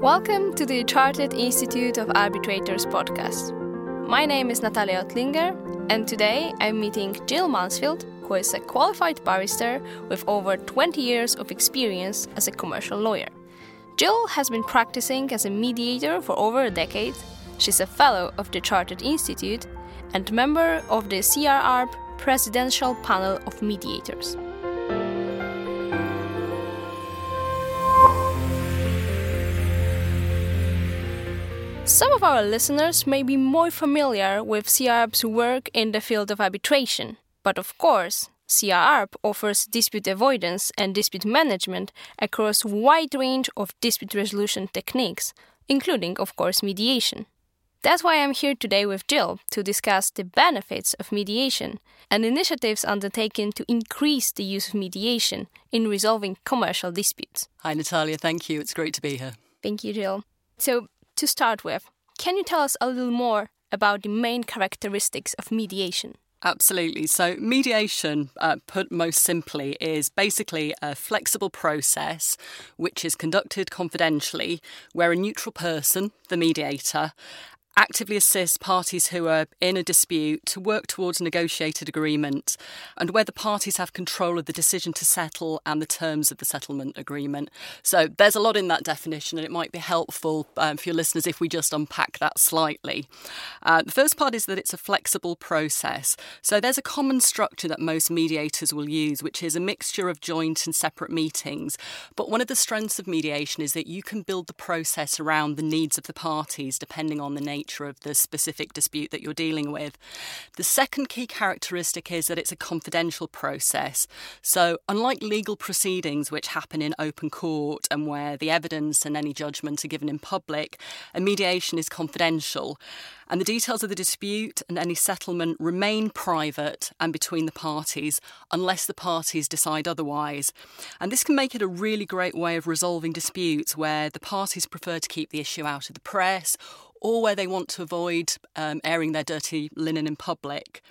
Welcome to the Chartered Institute of Arbitrators podcast. My name is Natalia Ottlinger, and today I'm meeting Jill Mansfield, who is a qualified barrister with over 20 years of experience as a commercial lawyer. Jill has been practicing as a mediator for over a decade. She's a fellow of the Chartered Institute and member of the CIArb Presidential Panel of Mediators. Some of our listeners may be more familiar with CIArb's work in the field of arbitration, but of course, CIArb offers dispute avoidance and dispute management across a wide range of dispute resolution techniques, including, of course, mediation. That's why I'm here today with Jill to discuss the benefits of mediation and initiatives undertaken to increase the use of mediation in resolving commercial disputes. Hi, Natalia. Thank you. It's great to be here. Thank you, Jill. So, to start with, can you tell us a little more about the main characteristics of mediation? Absolutely. So, mediation, uh, put most simply, is basically a flexible process which is conducted confidentially where a neutral person, the mediator, actively assist parties who are in a dispute to work towards a negotiated agreement and where the parties have control of the decision to settle and the terms of the settlement agreement. So there's a lot in that definition, and it might be helpful um, for your listeners if we just unpack that slightly. Uh, the first part is that it's a flexible process. So there's a common structure that most mediators will use, which is a mixture of joint and separate meetings. But one of the strengths of mediation is that you can build the process around the needs of the parties depending on the nature nature of the specific dispute that you're dealing with. The second key characteristic is that it's a confidential process. So, unlike legal proceedings, which happen in open court and where the evidence and any judgment are given in public, a mediation is confidential and the details of the dispute and any settlement remain private and between the parties unless the parties decide otherwise. And this can make it a really great way of resolving disputes where the parties prefer to keep the issue out of the press or where they want to avoid um, airing their dirty linen in public.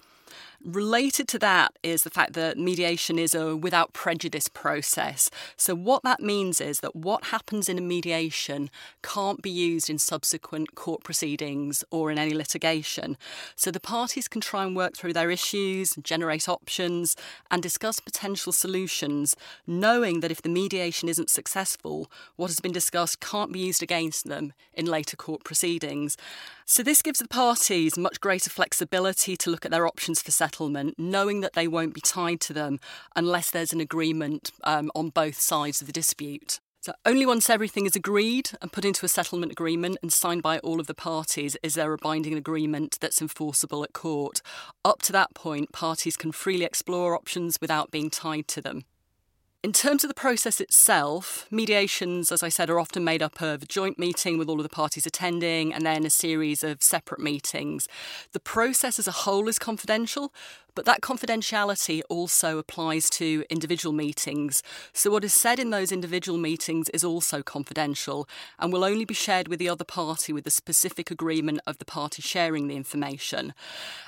Related to that is the fact that mediation is a without prejudice process. So, what that means is that what happens in a mediation can't be used in subsequent court proceedings or in any litigation. So, the parties can try and work through their issues, generate options, and discuss potential solutions, knowing that if the mediation isn't successful, what has been discussed can't be used against them in later court proceedings. So, this gives the parties much greater flexibility to look at their options for settlement, knowing that they won't be tied to them unless there's an agreement um, on both sides of the dispute. So, only once everything is agreed and put into a settlement agreement and signed by all of the parties is there a binding agreement that's enforceable at court. Up to that point, parties can freely explore options without being tied to them. In terms of the process itself, mediations, as I said, are often made up of a joint meeting with all of the parties attending and then a series of separate meetings. The process as a whole is confidential, but that confidentiality also applies to individual meetings. So, what is said in those individual meetings is also confidential and will only be shared with the other party with the specific agreement of the party sharing the information.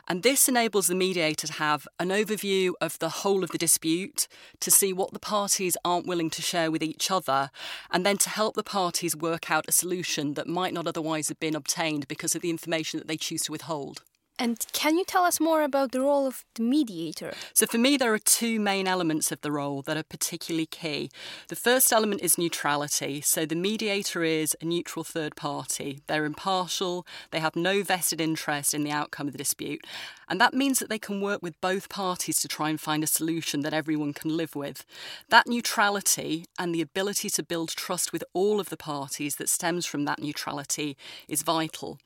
And this enables the mediator to have an overview of the whole of the dispute, to see what the parties aren't willing to share with each other, and then to help the parties work out a solution that might not otherwise have been obtained because of the information that they choose to withhold. And can you tell us more about the role of the mediator? So, for me, there are two main elements of the role that are particularly key. The first element is neutrality. So, the mediator is a neutral third party. They're impartial, they have no vested interest in the outcome of the dispute. And that means that they can work with both parties to try and find a solution that everyone can live with. That neutrality and the ability to build trust with all of the parties that stems from that neutrality is vital.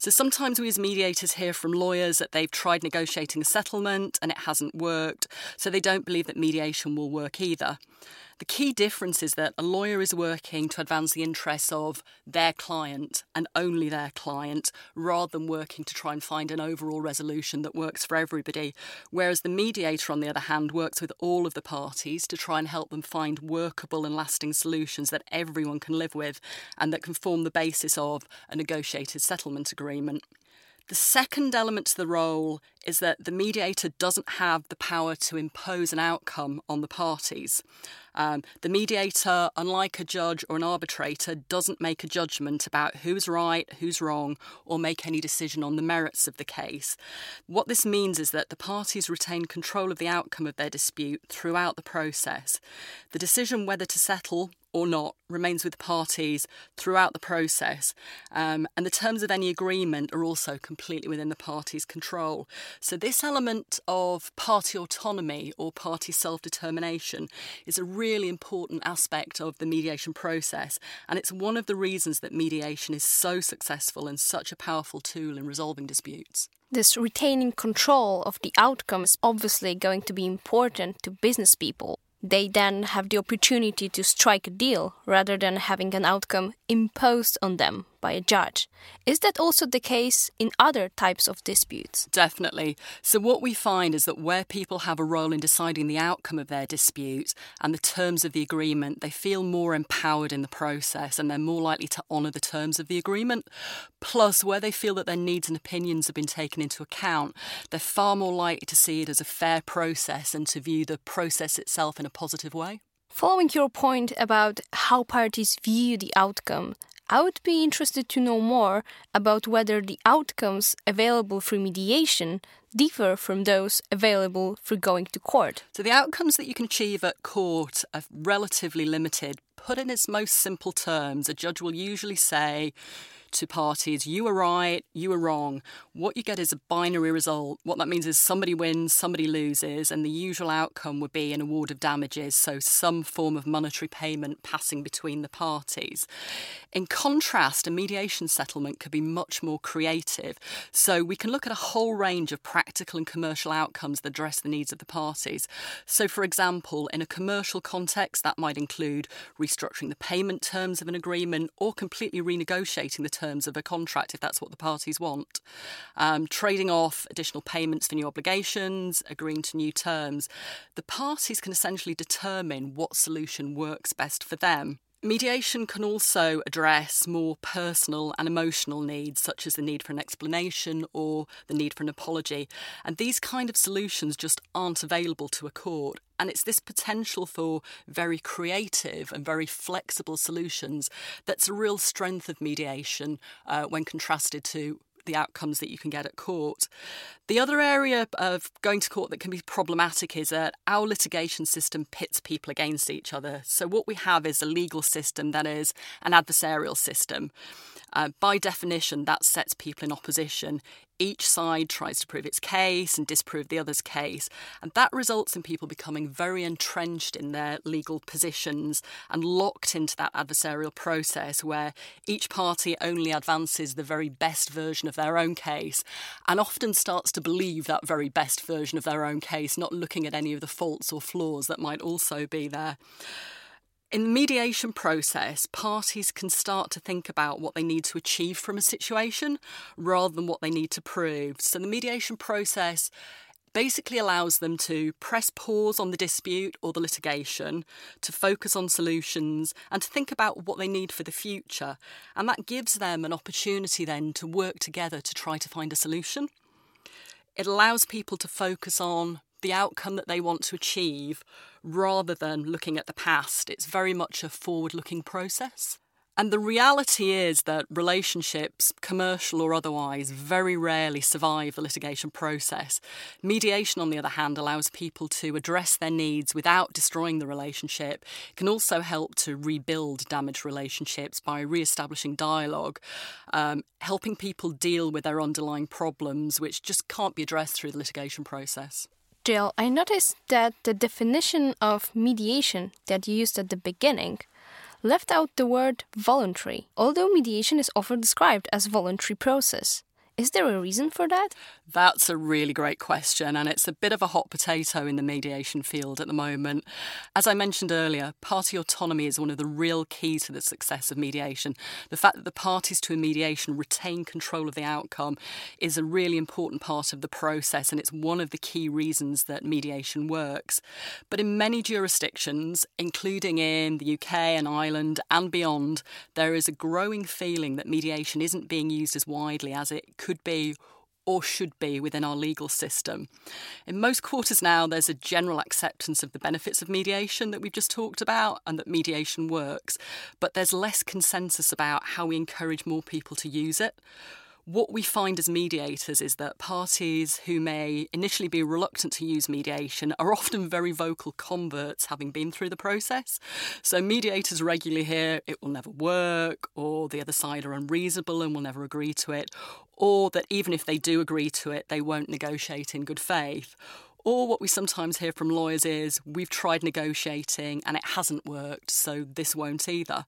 So sometimes we as mediators hear from lawyers that they've tried negotiating a settlement and it hasn't worked, so they don't believe that mediation will work either. The key difference is that a lawyer is working to advance the interests of their client and only their client, rather than working to try and find an overall resolution that works for everybody. Whereas the mediator, on the other hand, works with all of the parties to try and help them find workable and lasting solutions that everyone can live with and that can form the basis of a negotiated settlement agreement. The second element to the role is that the mediator doesn't have the power to impose an outcome on the parties. Um, the mediator, unlike a judge or an arbitrator, doesn't make a judgment about who's right, who's wrong, or make any decision on the merits of the case. What this means is that the parties retain control of the outcome of their dispute throughout the process. The decision whether to settle or not remains with the parties throughout the process, um, and the terms of any agreement are also completely within the parties' control. So, this element of party autonomy or party self determination is a really important aspect of the mediation process, and it's one of the reasons that mediation is so successful and such a powerful tool in resolving disputes. This retaining control of the outcome is obviously going to be important to business people they then have the opportunity to strike a deal rather than having an outcome imposed on them by a judge. Is that also the case in other types of disputes? Definitely. So, what we find is that where people have a role in deciding the outcome of their dispute and the terms of the agreement, they feel more empowered in the process and they're more likely to honour the terms of the agreement. Plus, where they feel that their needs and opinions have been taken into account, they're far more likely to see it as a fair process and to view the process itself in a positive way. Following your point about how parties view the outcome, I would be interested to know more about whether the outcomes available through mediation differ from those available through going to court. So, the outcomes that you can achieve at court are relatively limited. Put in its most simple terms, a judge will usually say, to parties, you were right, you were wrong. What you get is a binary result. What that means is somebody wins, somebody loses, and the usual outcome would be an award of damages, so some form of monetary payment passing between the parties. In contrast, a mediation settlement could be much more creative. So we can look at a whole range of practical and commercial outcomes that address the needs of the parties. So, for example, in a commercial context, that might include restructuring the payment terms of an agreement or completely renegotiating the terms of a contract if that's what the parties want. Um, trading off additional payments for new obligations, agreeing to new terms. The parties can essentially determine what solution works best for them. Mediation can also address more personal and emotional needs, such as the need for an explanation or the need for an apology. And these kind of solutions just aren't available to a court. And it's this potential for very creative and very flexible solutions that's a real strength of mediation uh, when contrasted to the outcomes that you can get at court. The other area of going to court that can be problematic is uh, that our litigation system pits people against each other. So, what we have is a legal system that is an adversarial system. Uh, by definition, that sets people in opposition. Each side tries to prove its case and disprove the other's case, and that results in people becoming very entrenched in their legal positions and locked into that adversarial process where each party only advances the very best version of their own case and often starts to believe that very best version of their own case, not looking at any of the faults or flaws that might also be there. In the mediation process, parties can start to think about what they need to achieve from a situation rather than what they need to prove. So the mediation process basically allows them to press pause on the dispute or the litigation, to focus on solutions, and to think about what they need for the future. And that gives them an opportunity then to work together to try to find a solution. It allows people to focus on the outcome that they want to achieve rather than looking at the past. It's very much a forward looking process. And the reality is that relationships, commercial or otherwise, very rarely survive the litigation process. Mediation, on the other hand, allows people to address their needs without destroying the relationship. It can also help to rebuild damaged relationships by re establishing dialogue, um, helping people deal with their underlying problems, which just can't be addressed through the litigation process. Jill, I noticed that the definition of mediation that you used at the beginning left out the word voluntary, although mediation is often described as voluntary process. Is there a reason for that? That's a really great question, and it's a bit of a hot potato in the mediation field at the moment. As I mentioned earlier, party autonomy is one of the real keys to the success of mediation. The fact that the parties to a mediation retain control of the outcome is a really important part of the process, and it's one of the key reasons that mediation works. But in many jurisdictions, including in the UK and Ireland and beyond, there is a growing feeling that mediation isn't being used as widely as it could be or should be within our legal system. In most quarters now, there's a general acceptance of the benefits of mediation that we've just talked about and that mediation works, but there's less consensus about how we encourage more people to use it what we find as mediators is that parties who may initially be reluctant to use mediation are often very vocal converts having been through the process. So, mediators regularly hear it will never work, or the other side are unreasonable and will never agree to it, or that even if they do agree to it, they won't negotiate in good faith. Or what we sometimes hear from lawyers is we've tried negotiating and it hasn't worked, so this won't either.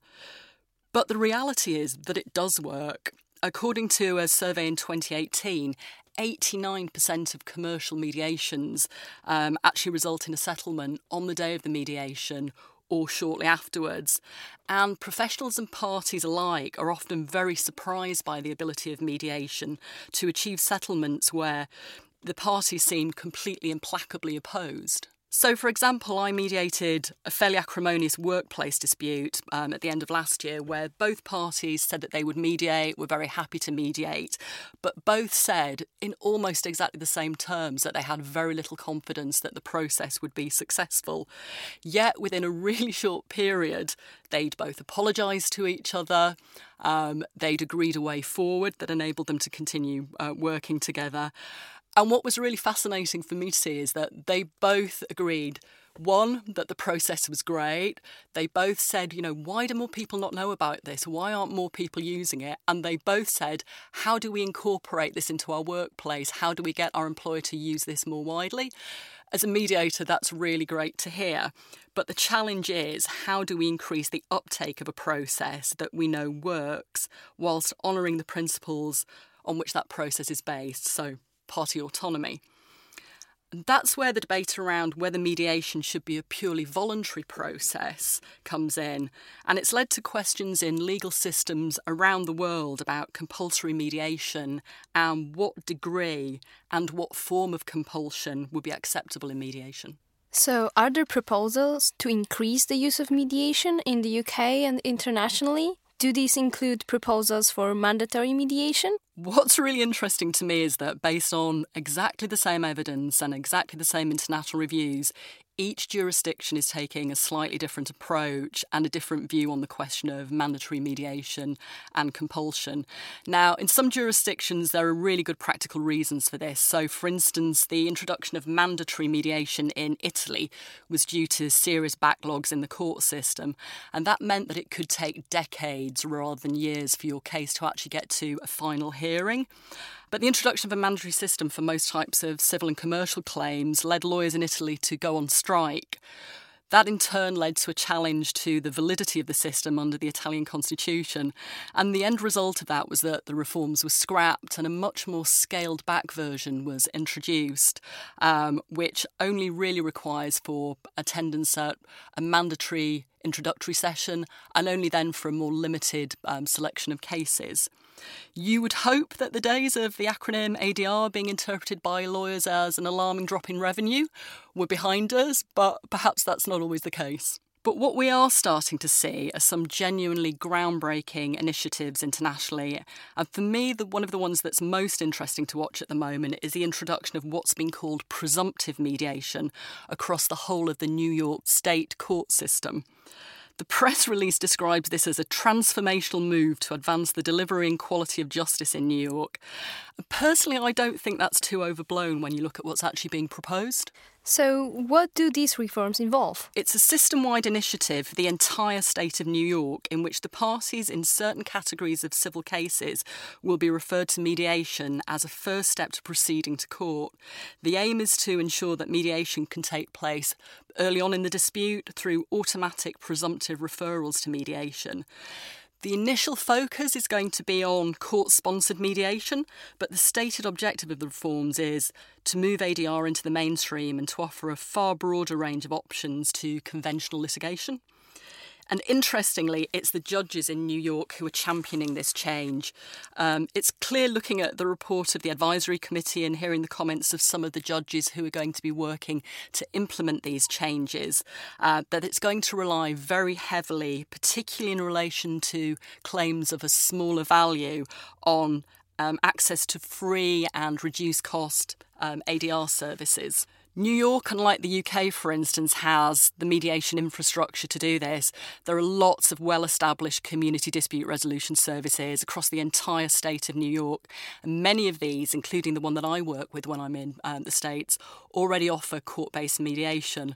But the reality is that it does work. According to a survey in 2018, 89% of commercial mediations um, actually result in a settlement on the day of the mediation or shortly afterwards. And professionals and parties alike are often very surprised by the ability of mediation to achieve settlements where the parties seem completely implacably opposed. So, for example, I mediated a fairly acrimonious workplace dispute um, at the end of last year where both parties said that they would mediate, were very happy to mediate, but both said in almost exactly the same terms that they had very little confidence that the process would be successful. Yet, within a really short period, they'd both apologised to each other. Um, they'd agreed a way forward that enabled them to continue uh, working together. And what was really fascinating for me to see is that they both agreed one, that the process was great. They both said, you know, why do more people not know about this? Why aren't more people using it? And they both said, how do we incorporate this into our workplace? How do we get our employer to use this more widely? As a mediator, that's really great to hear. But the challenge is how do we increase the uptake of a process that we know works whilst honouring the principles on which that process is based? So, party autonomy. And that's where the debate around whether mediation should be a purely voluntary process comes in. And it's led to questions in legal systems around the world about compulsory mediation and what degree and what form of compulsion would be acceptable in mediation. So, are there proposals to increase the use of mediation in the UK and internationally? Do these include proposals for mandatory mediation? What's really interesting to me is that, based on exactly the same evidence and exactly the same international reviews, each jurisdiction is taking a slightly different approach and a different view on the question of mandatory mediation and compulsion. Now, in some jurisdictions, there are really good practical reasons for this. So, for instance, the introduction of mandatory mediation in Italy was due to serious backlogs in the court system, and that meant that it could take decades rather than years for your case to actually get to a final hearing. But the introduction of a mandatory system for most types of civil and commercial claims led lawyers in Italy to go on strike. That in turn led to a challenge to the validity of the system under the Italian constitution. And the end result of that was that the reforms were scrapped and a much more scaled back version was introduced, um, which only really requires for attendance at a mandatory introductory session and only then for a more limited um, selection of cases. You would hope that the days of the acronym ADR being interpreted by lawyers as an alarming drop in revenue were behind us, but perhaps that's not always the case. But what we are starting to see are some genuinely groundbreaking initiatives internationally. And for me, the, one of the ones that's most interesting to watch at the moment is the introduction of what's been called presumptive mediation across the whole of the New York state court system. The press release describes this as a transformational move to advance the delivery and quality of justice in New York. Personally, I don't think that's too overblown when you look at what's actually being proposed. So, what do these reforms involve? It's a system wide initiative for the entire state of New York in which the parties in certain categories of civil cases will be referred to mediation as a first step to proceeding to court. The aim is to ensure that mediation can take place early on in the dispute through automatic presumptive referrals to mediation. The initial focus is going to be on court sponsored mediation, but the stated objective of the reforms is to move ADR into the mainstream and to offer a far broader range of options to conventional litigation. And interestingly, it's the judges in New York who are championing this change. Um, it's clear looking at the report of the advisory committee and hearing the comments of some of the judges who are going to be working to implement these changes uh, that it's going to rely very heavily, particularly in relation to claims of a smaller value, on um, access to free and reduced cost um, ADR services. New York, unlike the UK, for instance, has the mediation infrastructure to do this. There are lots of well established community dispute resolution services across the entire state of New York. And many of these, including the one that I work with when I'm in um, the States, already offer court based mediation.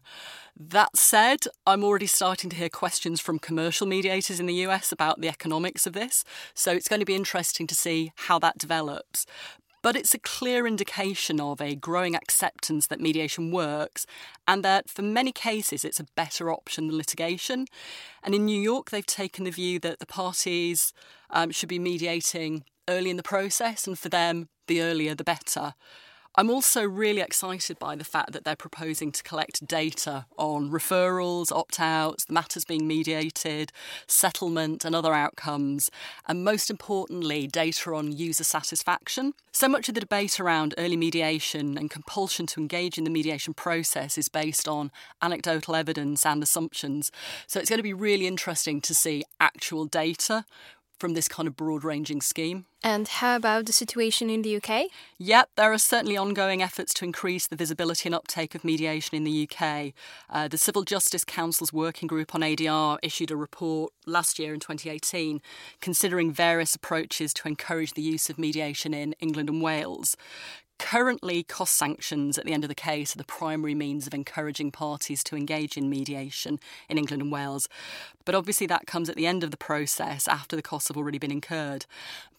That said, I'm already starting to hear questions from commercial mediators in the US about the economics of this, so it's going to be interesting to see how that develops but it's a clear indication of a growing acceptance that mediation works and that for many cases it's a better option than litigation. And in New York, they've taken the view that the parties um, should be mediating early in the process, and for them, the earlier the better. I'm also really excited by the fact that they're proposing to collect data on referrals, opt outs, the matters being mediated, settlement, and other outcomes, and most importantly, data on user satisfaction. So much of the debate around early mediation and compulsion to engage in the mediation process is based on anecdotal evidence and assumptions. So it's going to be really interesting to see actual data from this kind of broad ranging scheme. And how about the situation in the UK? Yep, there are certainly ongoing efforts to increase the visibility and uptake of mediation in the UK. Uh, the Civil Justice Council's working group on ADR issued a report last year in 2018 considering various approaches to encourage the use of mediation in England and Wales. Currently, cost sanctions at the end of the case are the primary means of encouraging parties to engage in mediation in England and Wales. But obviously, that comes at the end of the process after the costs have already been incurred.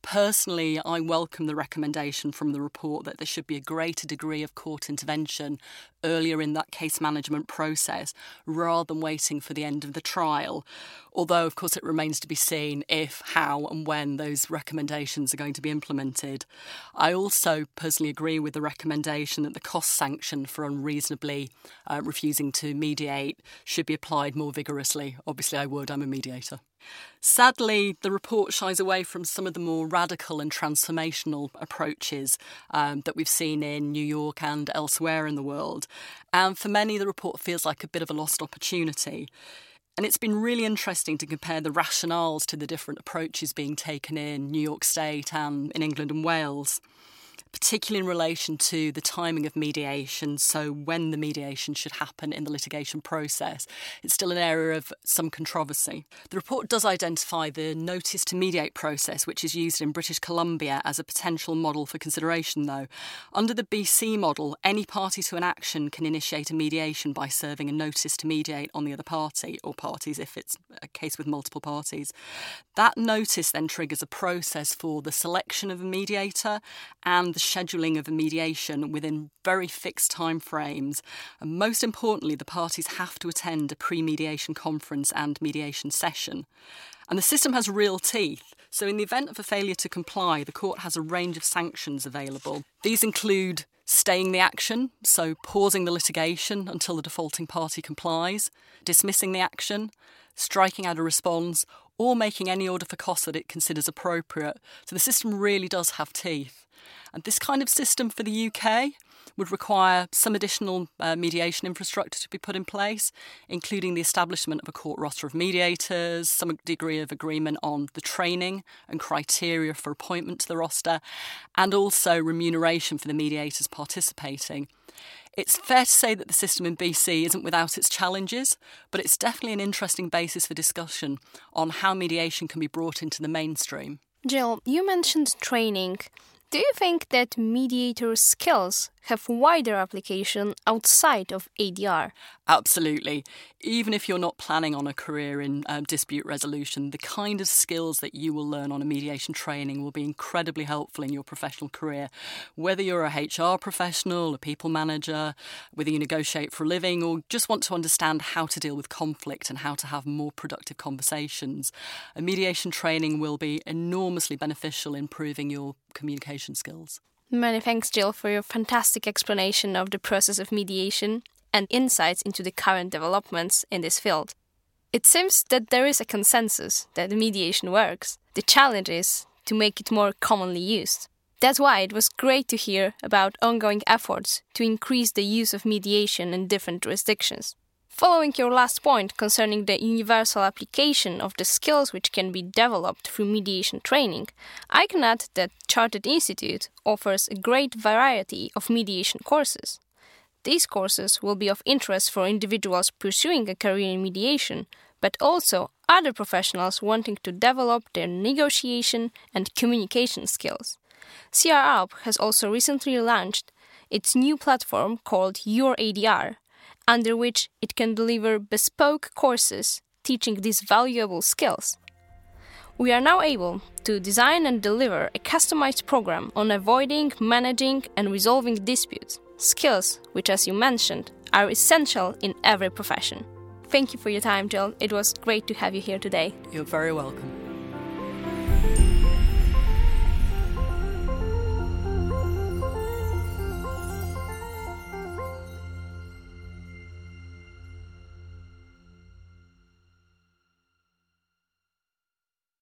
Personally, I welcome the recommendation from the report that there should be a greater degree of court intervention earlier in that case management process rather than waiting for the end of the trial. Although, of course, it remains to be seen if, how, and when those recommendations are going to be implemented. I also personally agree with the recommendation that the cost sanction for unreasonably uh, refusing to mediate should be applied more vigorously. Obviously, I would, I'm a mediator. Sadly, the report shies away from some of the more radical and transformational approaches um, that we've seen in New York and elsewhere in the world. And for many, the report feels like a bit of a lost opportunity. And it's been really interesting to compare the rationales to the different approaches being taken in New York State and in England and Wales particularly in relation to the timing of mediation, so when the mediation should happen in the litigation process. It's still an area of some controversy. The report does identify the notice to mediate process, which is used in British Columbia as a potential model for consideration, though. Under the BC model, any party to an action can initiate a mediation by serving a notice to mediate on the other party, or parties if it's a case with multiple parties. That notice then triggers a process for the selection of a mediator and the scheduling of a mediation within very fixed timeframes. And most importantly, the parties have to attend a pre mediation conference and mediation session. And the system has real teeth. So, in the event of a failure to comply, the court has a range of sanctions available. These include staying the action, so pausing the litigation until the defaulting party complies, dismissing the action, striking out a response, or making any order for costs that it considers appropriate. So the system really does have teeth. And this kind of system for the UK would require some additional uh, mediation infrastructure to be put in place, including the establishment of a court roster of mediators, some degree of agreement on the training and criteria for appointment to the roster, and also remuneration for the mediators participating. It's fair to say that the system in BC isn't without its challenges, but it's definitely an interesting basis for discussion on how mediation can be brought into the mainstream. Jill, you mentioned training. Do you think that mediator skills have wider application outside of ADR? Absolutely. Even if you're not planning on a career in um, dispute resolution, the kind of skills that you will learn on a mediation training will be incredibly helpful in your professional career. Whether you're a HR professional, a people manager, whether you negotiate for a living, or just want to understand how to deal with conflict and how to have more productive conversations, a mediation training will be enormously beneficial in improving your communication skills. Many thanks, Jill, for your fantastic explanation of the process of mediation and insights into the current developments in this field. It seems that there is a consensus that mediation works. The challenge is to make it more commonly used. That's why it was great to hear about ongoing efforts to increase the use of mediation in different jurisdictions. Following your last point concerning the universal application of the skills which can be developed through mediation training, I can add that Chartered Institute offers a great variety of mediation courses. These courses will be of interest for individuals pursuing a career in mediation, but also other professionals wanting to develop their negotiation and communication skills. CR has also recently launched its new platform called Your ADR, under which it can deliver bespoke courses teaching these valuable skills. We are now able to design and deliver a customized program on avoiding, managing, and resolving disputes, skills which, as you mentioned, are essential in every profession. Thank you for your time, Jill. It was great to have you here today. You're very welcome.